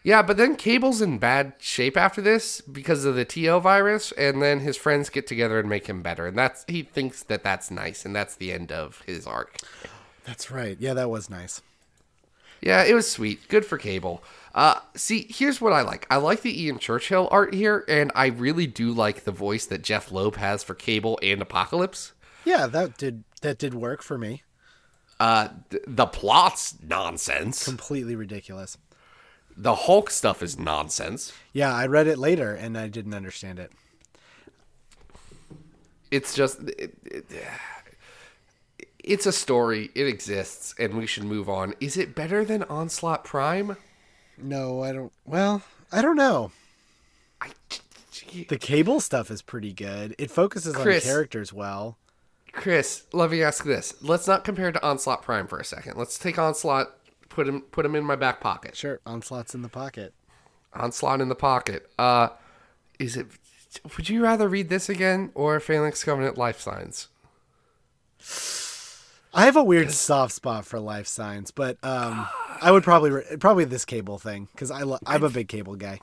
Yeah, but then Cable's in bad shape after this because of the TO virus, and then his friends get together and make him better, and that's he thinks that that's nice, and that's the end of his arc. That's right. Yeah, that was nice. Yeah, it was sweet. Good for Cable. Uh, see, here's what I like. I like the Ian Churchill art here, and I really do like the voice that Jeph Loeb has for Cable and Apocalypse. Yeah, that did that did work for me. Uh, th- the plot's nonsense. Completely ridiculous. The Hulk stuff is nonsense. Yeah, I read it later and I didn't understand it. It's just it, it, it's a story. It exists, and we should move on. Is it better than Onslaught Prime? No, I don't. Well, I don't know. I, The cable stuff is pretty good. It focuses Chris. on characters well. Chris, let me ask this. Let's not compare it to Onslaught Prime for a second. Let's take Onslaught, put him put him in my back pocket. Sure, onslaught's in the pocket. Onslaught in the pocket. Uh, is it? Would you rather read this again or Phalanx Covenant Life Signs? I have a weird soft spot for life signs, but um, I would probably re- probably this cable thing because I lo- I'm a big cable guy.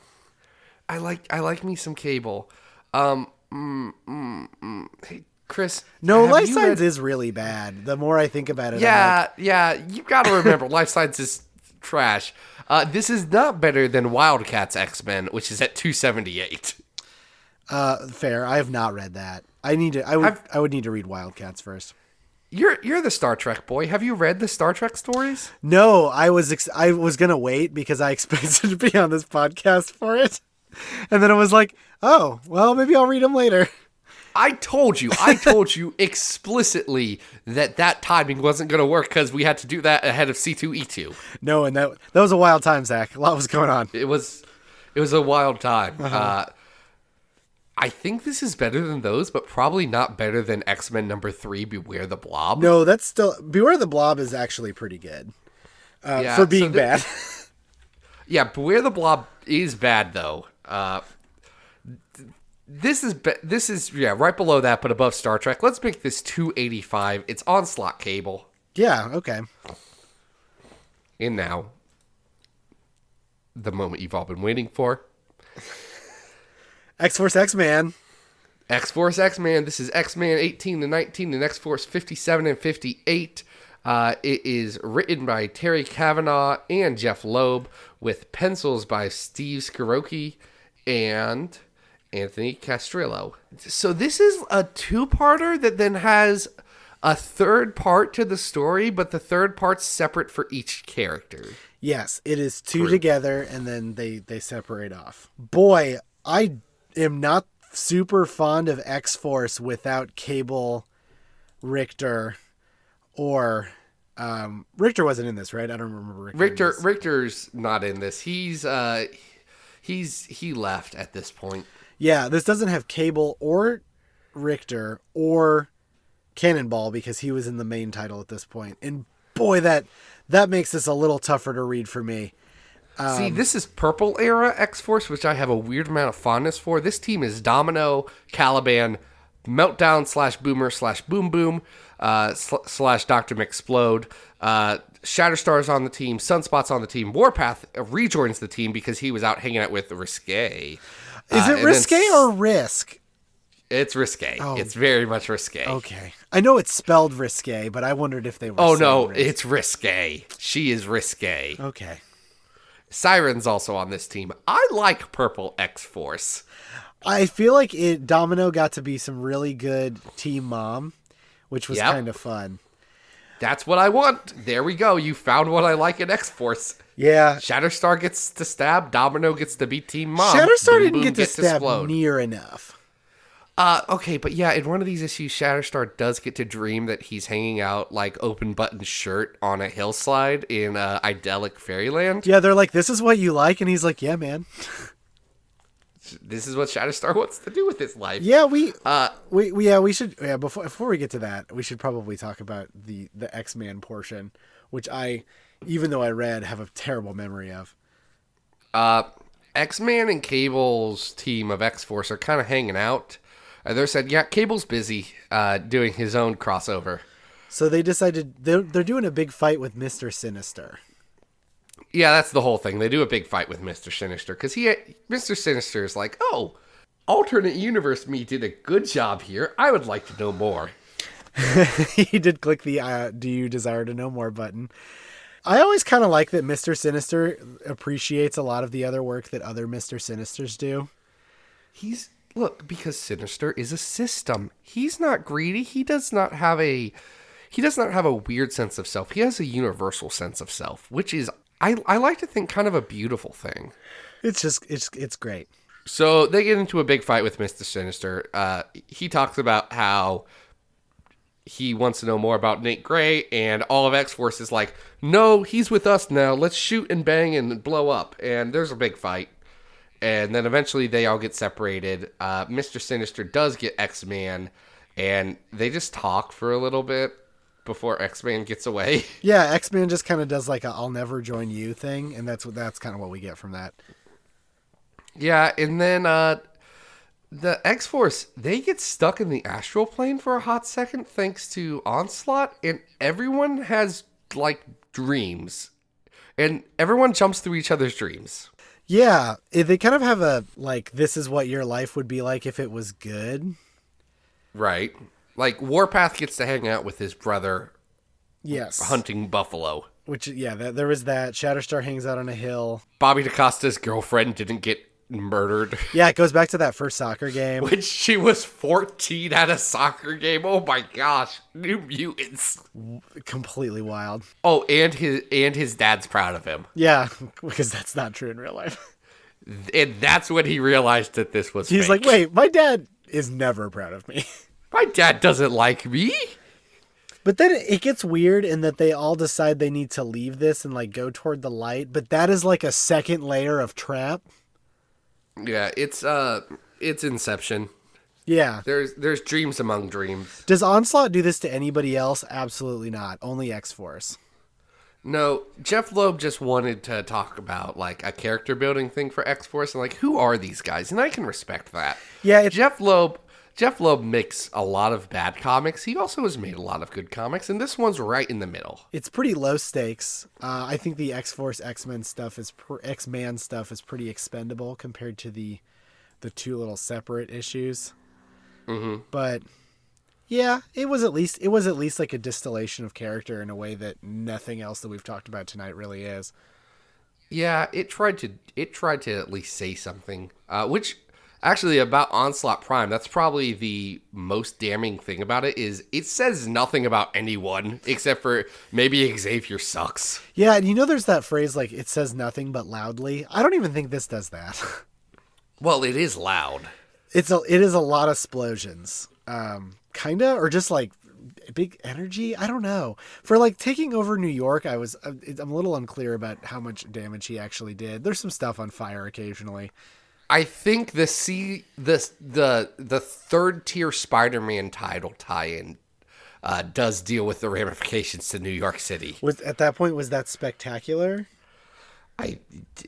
I like I like me some cable. Um, mm, mm, mm. Hey, Chris. No, life signs read- is really bad. The more I think about it, Yeah, yeah. You got to remember, Life Signs is trash. Uh, this is not better than Wildcats X Men, which is at two seventy eight. uh, fair. I have not read that. I need to. I would. I've- I would need to read Wildcats first. You're you're the Star Trek boy. Have you read the Star Trek stories? No, I was. Ex- I was gonna wait because I expected to be on this podcast for it, and then I was like, oh, well, maybe I'll read them later. I told you, I told you explicitly that that timing wasn't going to work because we had to do that ahead of C two E two. No, and that that was a wild time, Zach. A lot was going on. It was it was a wild time. Uh-huh. Uh, I think this is better than those, but probably not better than X Men number three. Beware the Blob. No, that's still Beware the Blob is actually pretty good uh, Yeah, for so being the- bad. Yeah, Beware the Blob is bad though. Uh, this is be- this is yeah right below that, but above Star Trek. Let's make this 285. It's onslaught cable yeah. Okay. And now. The moment you've all been waiting for. X Force X Man. X Force X Man. This is X Man 18 to 19 and X Force 57 and 58. Uh, it is written by Terry Kavanagh and Jeph Loeb with pencils by Steve Skroce and Anthony Castrillo. So this is a two-parter that then has a third part to the story, but the third part's separate for each character. Yes, it is two together, and then they they separate off. Boy, I am not super fond of X Force without Cable, Rictor, or um, Rictor wasn't in this, right? I don't remember Rictor. Rictor. Rictor's not in this. He's uh he's he left at this point. Yeah, this doesn't have Cable or Rictor or Cannonball because he was in the main title at this point. And boy, that that makes this a little tougher to read for me. See, this is purple era X Force, which I have a weird amount of fondness for. This team is Domino, Caliban, Meltdown slash Boomer slash Boom Boom uh, sl- slash Doctor Mixplode. Uh, Shatterstar's on the team. Sunspot's on the team. Warpath rejoins the team because he was out hanging out with Risque. Is Uh, it then risque or risk? It's Risque. It's very much Risque. Okay. I know it's spelled risque, but I wondered if they were Oh no, risk. it's Risque. She is Risque. Okay. Siren's also on this team. I like Purple X Force. I feel like it Domino got to be some really good team mom, which was Yep. kind of fun. That's what I want. There we go. You found what I like in X Force. Yeah. Shatterstar gets to stab. Domino gets to be Team Mom. Shatterstar Boom didn't Boom get to stab explode. near enough. Uh, okay, but yeah, in one of these issues, Shatterstar does get to dream that he's hanging out like open button shirt on a hillside in uh, idyllic fairyland. Yeah, they're like, "This is what you like," and he's like, "Yeah, man. This is what Shatterstar wants to do with his life. Yeah, we, Uh, we, we yeah, we should. Yeah, before before we get to that, we should probably talk about the the X Man portion, which I, even though I read, have a terrible memory of. uh, X Man and Cable's team of X Force are kind of hanging out. Uh, they said, yeah, Cable's busy uh, doing his own crossover. So they decided they're they're doing a big fight with Mister Sinister. Yeah, that's the whole thing. They do a big fight with Mister Sinister because he, Mister Sinister, is like, "Oh, alternate universe me did a good job here. I would like to know more." he did click the uh, "Do you desire to know more?" button. I always kind of like that Mister Sinister appreciates a lot of the other work that other Mister Sinisters do. He's look because Sinister is a system. He's not greedy. He does not have a he does not have a weird sense of self. He has a universal sense of self, which is I I like to think kind of a beautiful thing. It's just it's it's great. So they get into a big fight with Mister Sinister. Uh, he talks about how he wants to know more about Nate Gray, and all of X Force is like, "No, he's with us now. Let's shoot and bang and blow up." And there's a big fight, and then eventually they all get separated. Uh, Mister Sinister does get X Man, and they just talk for a little bit before X Man gets away. Yeah, X Men just kind of does like a "I'll never join you" thing, and that's what that's kind of what we get from that. Yeah, and then uh the X Force they get stuck in the astral plane for a hot second thanks to Onslaught, and everyone has like dreams, and everyone jumps through each other's dreams. Yeah, they kind of have a like this is what your life would be like if it was good. Right, like Warpath gets to hang out with his brother Yes, hunting buffalo. which yeah, th- there was that. Shatterstar hangs out on a hill. Bobby DaCosta's girlfriend didn't get murdered. Yeah, it goes back to that first soccer game. When she was 14 at a soccer game. Oh my gosh. New mutants. Completely wild. Oh, and his and his dad's proud of him. Yeah, because that's not true in real life. And that's when he realized that this was He's fake. like, wait, my dad is never proud of me. My dad doesn't like me. But then it gets weird in that they all decide they need to leave this and like go toward the light. But that is like a second layer of trap. Yeah, it's uh it's Inception. Yeah. There's there's dreams among dreams. Does Onslaught do this to anybody else? Absolutely not. Only X Force. No, Jeph Loeb just wanted to talk about like a character building thing for X Force and like who are these guys? And I can respect that. Yeah, it's, Jeph Loeb Jeph Loeb makes a lot of bad comics. He also has made a lot of good comics, and this one's right in the middle. it's pretty low stakes. Uh, I think the X Force X Men stuff is pr- X Man stuff is pretty expendable compared to the the two little separate issues. Mm-hmm. But yeah, it was at least it was at least like a distillation of character in a way that nothing else that we've talked about tonight really is. Yeah, it tried to it tried to at least say something. Uh, which actually about Onslaught Prime, that's probably the most damning thing about it is it says nothing about anyone except for maybe Xavier sucks. Yeah, and you know there's that phrase like it says nothing but loudly. I don't even think this does that. Well, it is loud. it's a it is a lot of explosions. Um kinda or just like big energy, I don't know. For like taking over New York, I was uh, I'm a little unclear about how much damage he actually did. There's some stuff on fire occasionally. I think the C the the the third tier Spider-Man title tie-in uh, does deal with the ramifications to New York City. Was at that point was that spectacular? I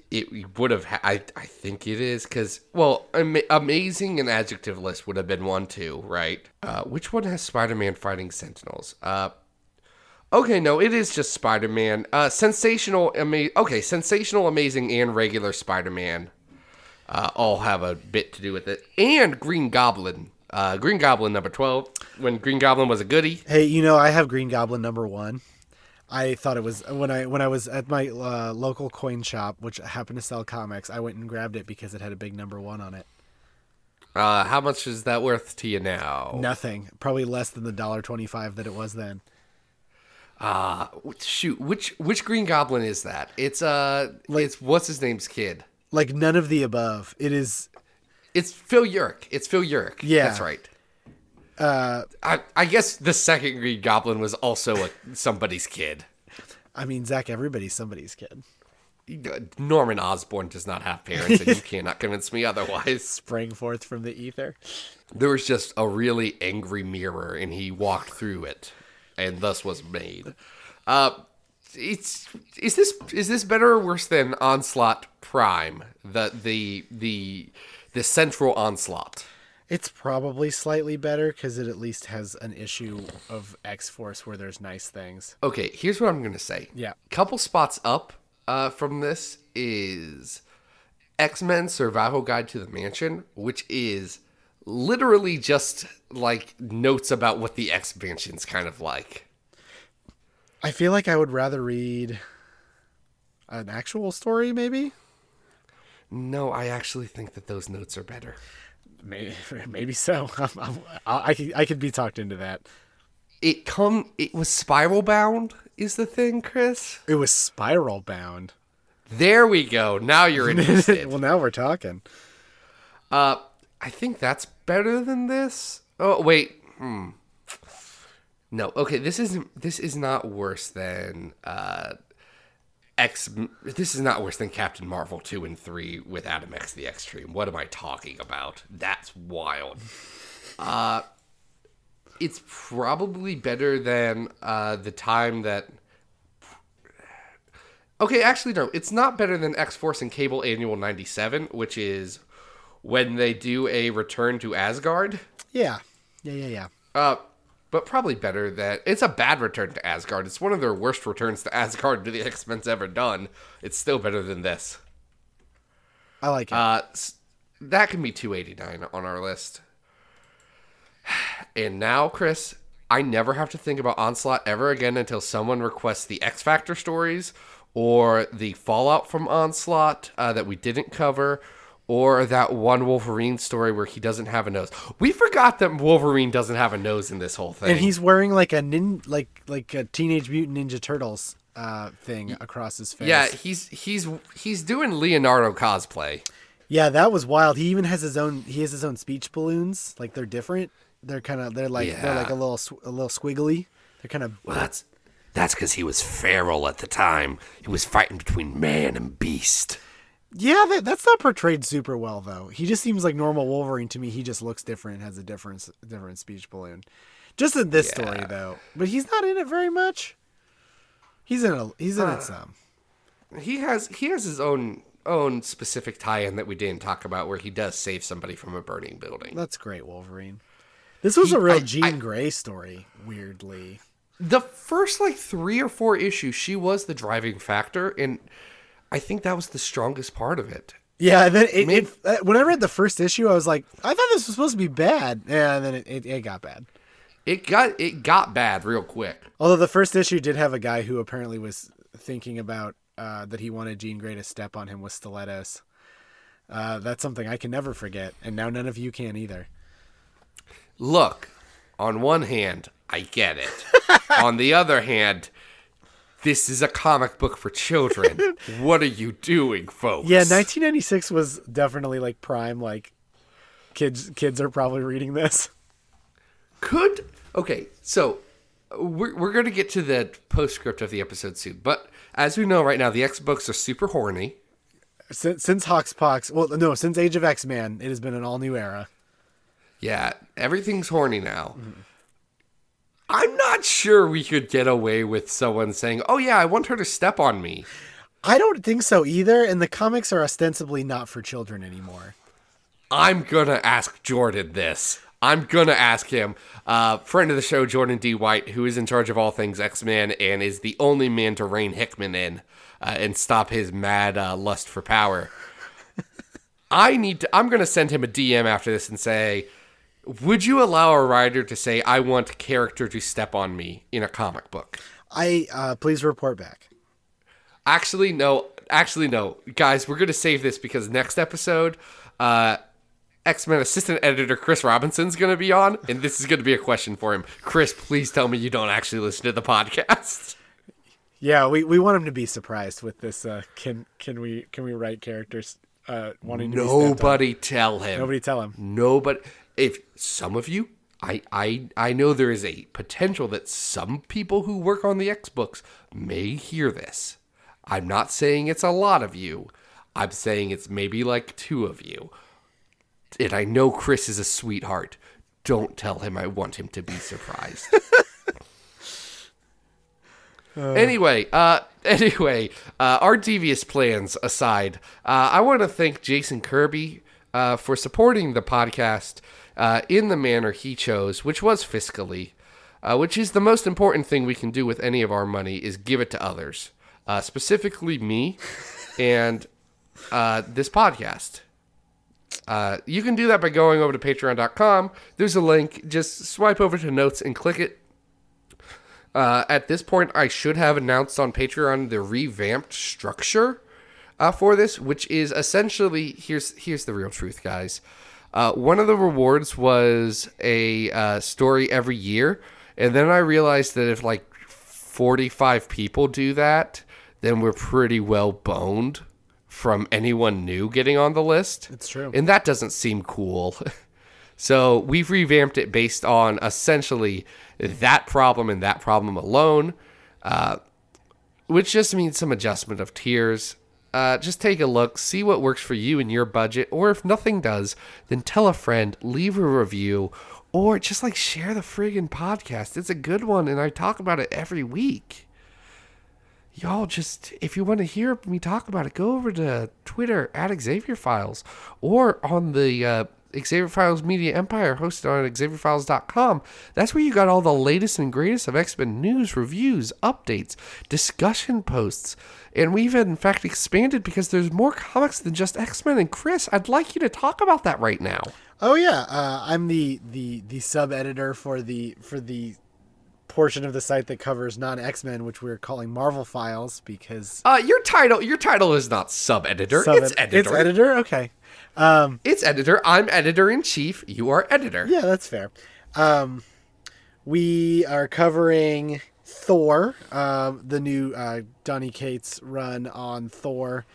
it would have ha- I I think it is because well ama- amazing and adjective list would have been one too right uh, which one has Spider-Man fighting Sentinels uh okay no it is just Spider-Man uh sensational ama- okay sensational amazing and regular Spider-Man uh, all have a bit to do with it and Green Goblin uh Green Goblin number twelve when Green Goblin was a goodie Hey, you know I have Green Goblin number one. I thought it was when I when I was at my uh, local coin shop, which happened to sell comics. I went and grabbed it because it had a big number one on it. uh how much is that worth to you now Nothing, probably less than the dollar twenty five that it was then. Uh shoot, which which Green Goblin is that? It's uh it's what's his name's kid. Like none of the above. It is It's Phil Urich. It's Phil Urich. Yeah. That's right. Uh I I guess the second Green Goblin was also a somebody's kid. I mean, Zach, everybody's somebody's kid. Norman Osborn does not have parents, and you cannot convince me otherwise. Sprang forth from the ether. There was just a really angry mirror, and he walked through it, and thus was made. Uh, it's is this is this better or worse than Onslaught Prime? The the the the central onslaught. It's probably slightly better because it at least has an issue of X Force where there's nice things. Okay, here's what I'm gonna say. Yeah. couple spots up uh, from this is X Men Survival Guide to the Mansion, which is literally just like notes about what the X Mansion's kind of like. I feel like I would rather read an actual story, maybe. No, I actually think that those notes are better. Maybe, maybe so. I'm, I'm, I I could, I could be talked into that. It come it was spiral bound is the thing, Chris. It was spiral bound. There we go. Now you're interested. well, now we're talking. uh, I think that's better than this. Oh wait. Hmm. No. Okay. This isn't. This is not worse than uh, X. This is not worse than Captain Marvel two and three with Adam X the Extreme. What am I talking about? That's wild. Uh, it's probably better than uh, the time that. Okay, actually, no. It's not better than X Force and Cable Annual 97, which is when they do a return to Asgard. Yeah, yeah, yeah, yeah. Uh, but probably better that it's a bad return to Asgard. It's one of their worst returns to Asgard to the X Men's ever done. It's still better than this. I like it. Uh, that can be 289 on our list. And now, Chris, I never have to think about Onslaught ever again until someone requests the X Factor stories or the fallout from Onslaught uh, that we didn't cover. Or that one Wolverine story where he doesn't have a nose. We forgot that Wolverine doesn't have a nose in this whole thing. and he's wearing like a nin, like like a Teenage Mutant Ninja Turtles uh, thing across his face. yeah, he's he's he's doing Leonardo cosplay. yeah, that was wild. He even has his own. He has his own speech balloons. Like they're different. They're kind of they're like yeah. they're like a little a little squiggly. They're kind of Well, that's that's because he was feral at the time. He was fighting between man and beast. Yeah. That, that's not portrayed super well though. He just seems like normal Wolverine to me. He just looks different. Has a different different speech balloon. Just in this story though, but he's not in it very much. He's in a he's in it uh, some. He has he has his own own specific tie-in that we didn't talk about, where he does save somebody from a burning building. That's great, Wolverine. This was a real I- Jean I- Grey story. Weirdly, The first like three or four issues, she was the driving factor, and I think that was the strongest part of it. Yeah, then it, Maybe- it, uh, when I read the first issue, I was like, I thought this was supposed to be bad, and then it, it, it got bad. It got it got bad real quick. Although the first issue did have a guy who apparently was thinking about uh, that he wanted Jean Grey to step on him with stilettos. Uh, that's something I can never forget, and now none of you can either. Look, on one hand, I get it. on the other hand, this is a comic book for children. what are you doing, folks? Yeah, 1996 was definitely like prime. Like kids, kids are probably reading this. Could okay, so we're we're gonna get to the postscript of the episode soon, but as we know right now, the X books are super horny. Since, since Hoxpox, well, no, since Age of X Man, it has been an all new era. Yeah, everything's horny now. Mm-hmm. I'm not sure we could get away with someone saying, "Oh yeah, I want her to step on me." I don't think so either, and the comics are ostensibly not for children anymore. I'm gonna ask Jordan this. I'm gonna ask him, uh, friend of the show, Jordan D. White, who is in charge of all things X Men and is the only man to rein Hickman in uh, and stop his mad uh, lust for power. I need to. I'm gonna send him a DM after this and say, "Would you allow a writer to say I want character to step on me in a comic book?" I uh, please report back. Actually, no. Actually, no. Guys, we're going to save this because next episode, uh, X Men assistant editor Chris Robinson's going to be on, and this is going to be a question for him. Chris, please tell me you don't actually listen to the podcast. Yeah, we, we want him to be surprised with this. Uh, can can we can we write characters uh, wanting to? Nobody tell him. Nobody tell him. Nobody. If some of you, I, I, I know there is a potential that some people who work on the X books may hear this. I'm not saying it's a lot of you. I'm saying it's maybe like two of you. And I know Chris is a sweetheart. Don't tell him I want him to be surprised. anyway, uh, anyway, uh, our devious plans aside, uh, I want to thank Jason Kirby uh, for supporting the podcast uh, in the manner he chose, which was fiscally, uh, which is the most important thing we can do with any of our money is give it to others, uh, specifically me and uh, this podcast. Uh, you can do that by going over to patreon.com. There's a link. Just swipe over to notes and click it. Uh, at this point, I should have announced on Patreon the revamped structure uh, for this, which is essentially here's here's the real truth, guys. Uh, one of the rewards was a uh, story every year, and then I realized that if like 45 people do that, then we're pretty well boned from anyone new getting on the list. It's true. And that doesn't seem cool. so we've revamped it based on essentially that problem and that problem alone, uh, which just means some adjustment of tiers. Uh, just take a look, see what works for you and your budget, or if nothing does, then tell a friend, leave a review, or just like share the friggin' podcast. It's a good one, and I talk about it every week y'all just if you want to hear me talk about it go over to twitter at xavier files or on the uh, xavier files media empire hosted on xavierfiles.com that's where you got all the latest and greatest of x-men news reviews updates discussion posts. And we've in fact expanded because there's more comics than just x-men. And chris i'd like you to talk about that right now. Oh yeah, uh, I'm the the the sub editor for the for the portion of the site that covers non X Men, which we're calling Marvel Files because uh, your title your title is not sub-editor it's editor It's editor. Okay. Um, It's editor i'm editor-in-chief you are editor yeah, that's fair. Um, we are covering Thor, uh, the new uh, Donny Cates run on Thor.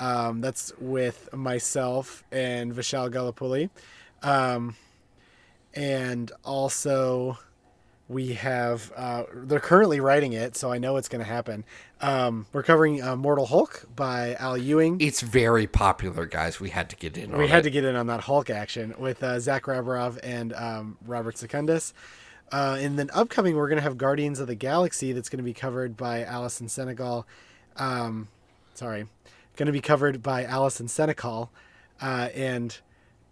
Um, that's with myself and Vishal Gullapalli. Um, and also we have uh, they're currently writing it so i know it's going to happen. Um, we're covering uh, mortal hulk by al ewing. It's very popular, guys. We had to get in on we had it. to get in on that hulk action with uh, zach rabiroff and um, robert secundus. Uh, and then upcoming we're going to have guardians of the galaxy that's going to be covered by allison senecal. Um, sorry going to be covered by allison senecal. Uh, and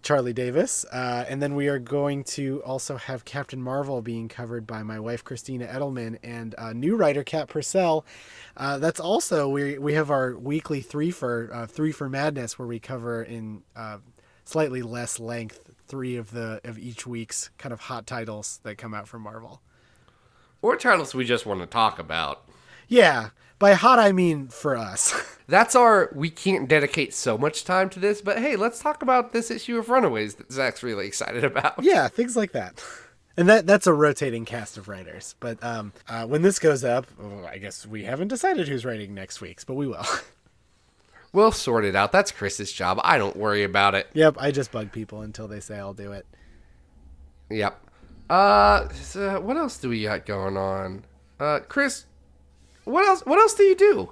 Charlie Davis. Uh, and then we are going to also have Captain Marvel being covered by my wife, Christina Edelman, and uh, new writer, Kat Purcell. Uh, that's also, we, we have our weekly three for, uh, three for Madness, where we cover in uh, slightly less length three of the of each week's kind of hot titles that come out from Marvel. or titles we just want to talk about. Yeah, by hot I mean for us. That's our. We can't dedicate so much time to this, but hey, let's talk about this issue of Runaways that Zach's really excited about. yeah, things like that. And that that's a rotating cast of writers. But um, uh, when this goes up, oh, I guess we haven't decided who's writing next week's, but we will. We'll sort it out. That's Chris's job. I don't worry about it. yep, I just bug people until they say I'll do it. Yep. Uh, so what else do we got going on? Uh, Chris, what else? What else do you do?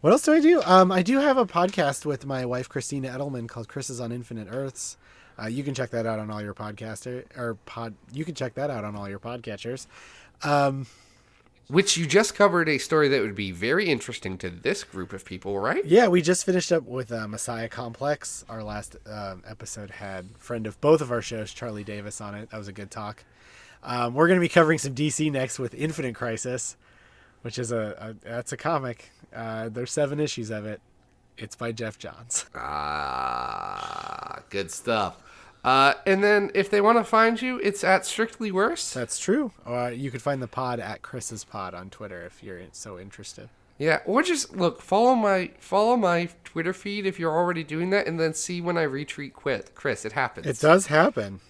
What else do I do? Um, I do have a podcast with my wife Christina Edelman called "Chris is on Infinite Earths." Uh, you can check that out on all your podcaster or pod. You can check that out on all your podcatchers. Which you just covered a story that would be very interesting to this group of people, right? Yeah, we just finished up with uh, Messiah Complex. Our last um, episode had friend of both of our shows, Charlie Davis, on it. That was a good talk. Um, we're going to be covering some DC next with Infinite Crisis, which is a, a that's a comic. Uh, there's seven issues of it. It's by Geoff Johns. Ah, good stuff. Uh, and then if they want to find you, it's at Strictly Worse. That's true. Uh, you could find the pod at Chris's Pod on Twitter if you're so interested. Yeah, or just look follow my follow my Twitter feed if you're already doing that, and then see when I retweet quit Chris. It happens. It does happen.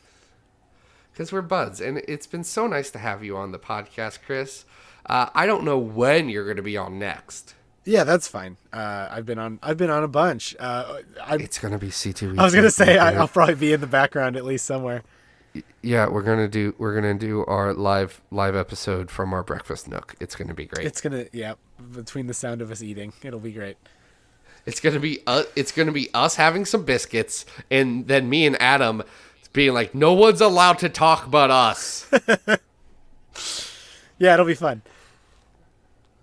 because we're buds, and it's been so nice to have you on the podcast, Chris. Uh, I don't know when you're going to be on next. Yeah, that's fine. Uh, I've been on. I've been on a bunch. Uh, It's going to be C two. I was gonna say I, I'll probably be in the background at least somewhere. yeah, we're gonna do we're gonna do our live live episode from our breakfast nook. It's going to be great. It's gonna yeah. Between the sound of us eating, it'll be great. It's gonna be uh, it's gonna be us having some biscuits, and then me and Adam being like, "No one's allowed to talk but us." Yeah, it'll be fun.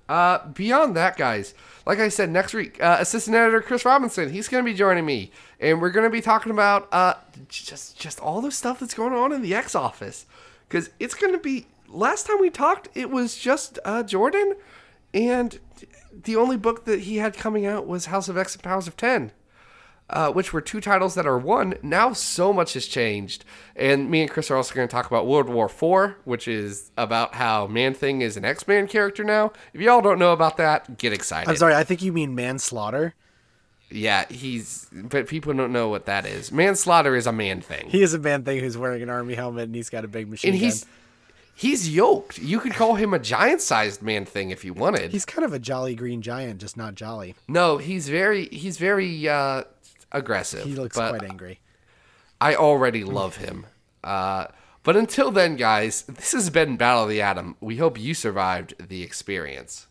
Uh, beyond that, guys, like I said, next week, uh, assistant editor Chris Robinson, he's gonna be joining me, and we're gonna be talking about uh, just just all the stuff that's going on in the X office, because it's gonna be. Last time we talked, it was just uh, Jordan, and the only book that he had coming out was House of X and Powers of Ten. Uh, which were two titles that are one. Now so much has changed, and me and Chris are also going to talk about World War Four, which is about how Man Thing is an X Man character now. If y'all don't know about that, get excited. I'm sorry. I think you mean manslaughter. Yeah, he's but people don't know what that is. Manslaughter is a man thing, He is a man thing who's wearing an army helmet and he's got a big machine and gun. he's He's yoked. You could call him a giant-sized man thing if you wanted. He's kind of a jolly green giant, just not jolly. no, he's very he's very uh, aggressive. He looks but quite angry. I already love him. Uh, but until then, guys, this has been Battle of the Atom. We hope you survived the experience.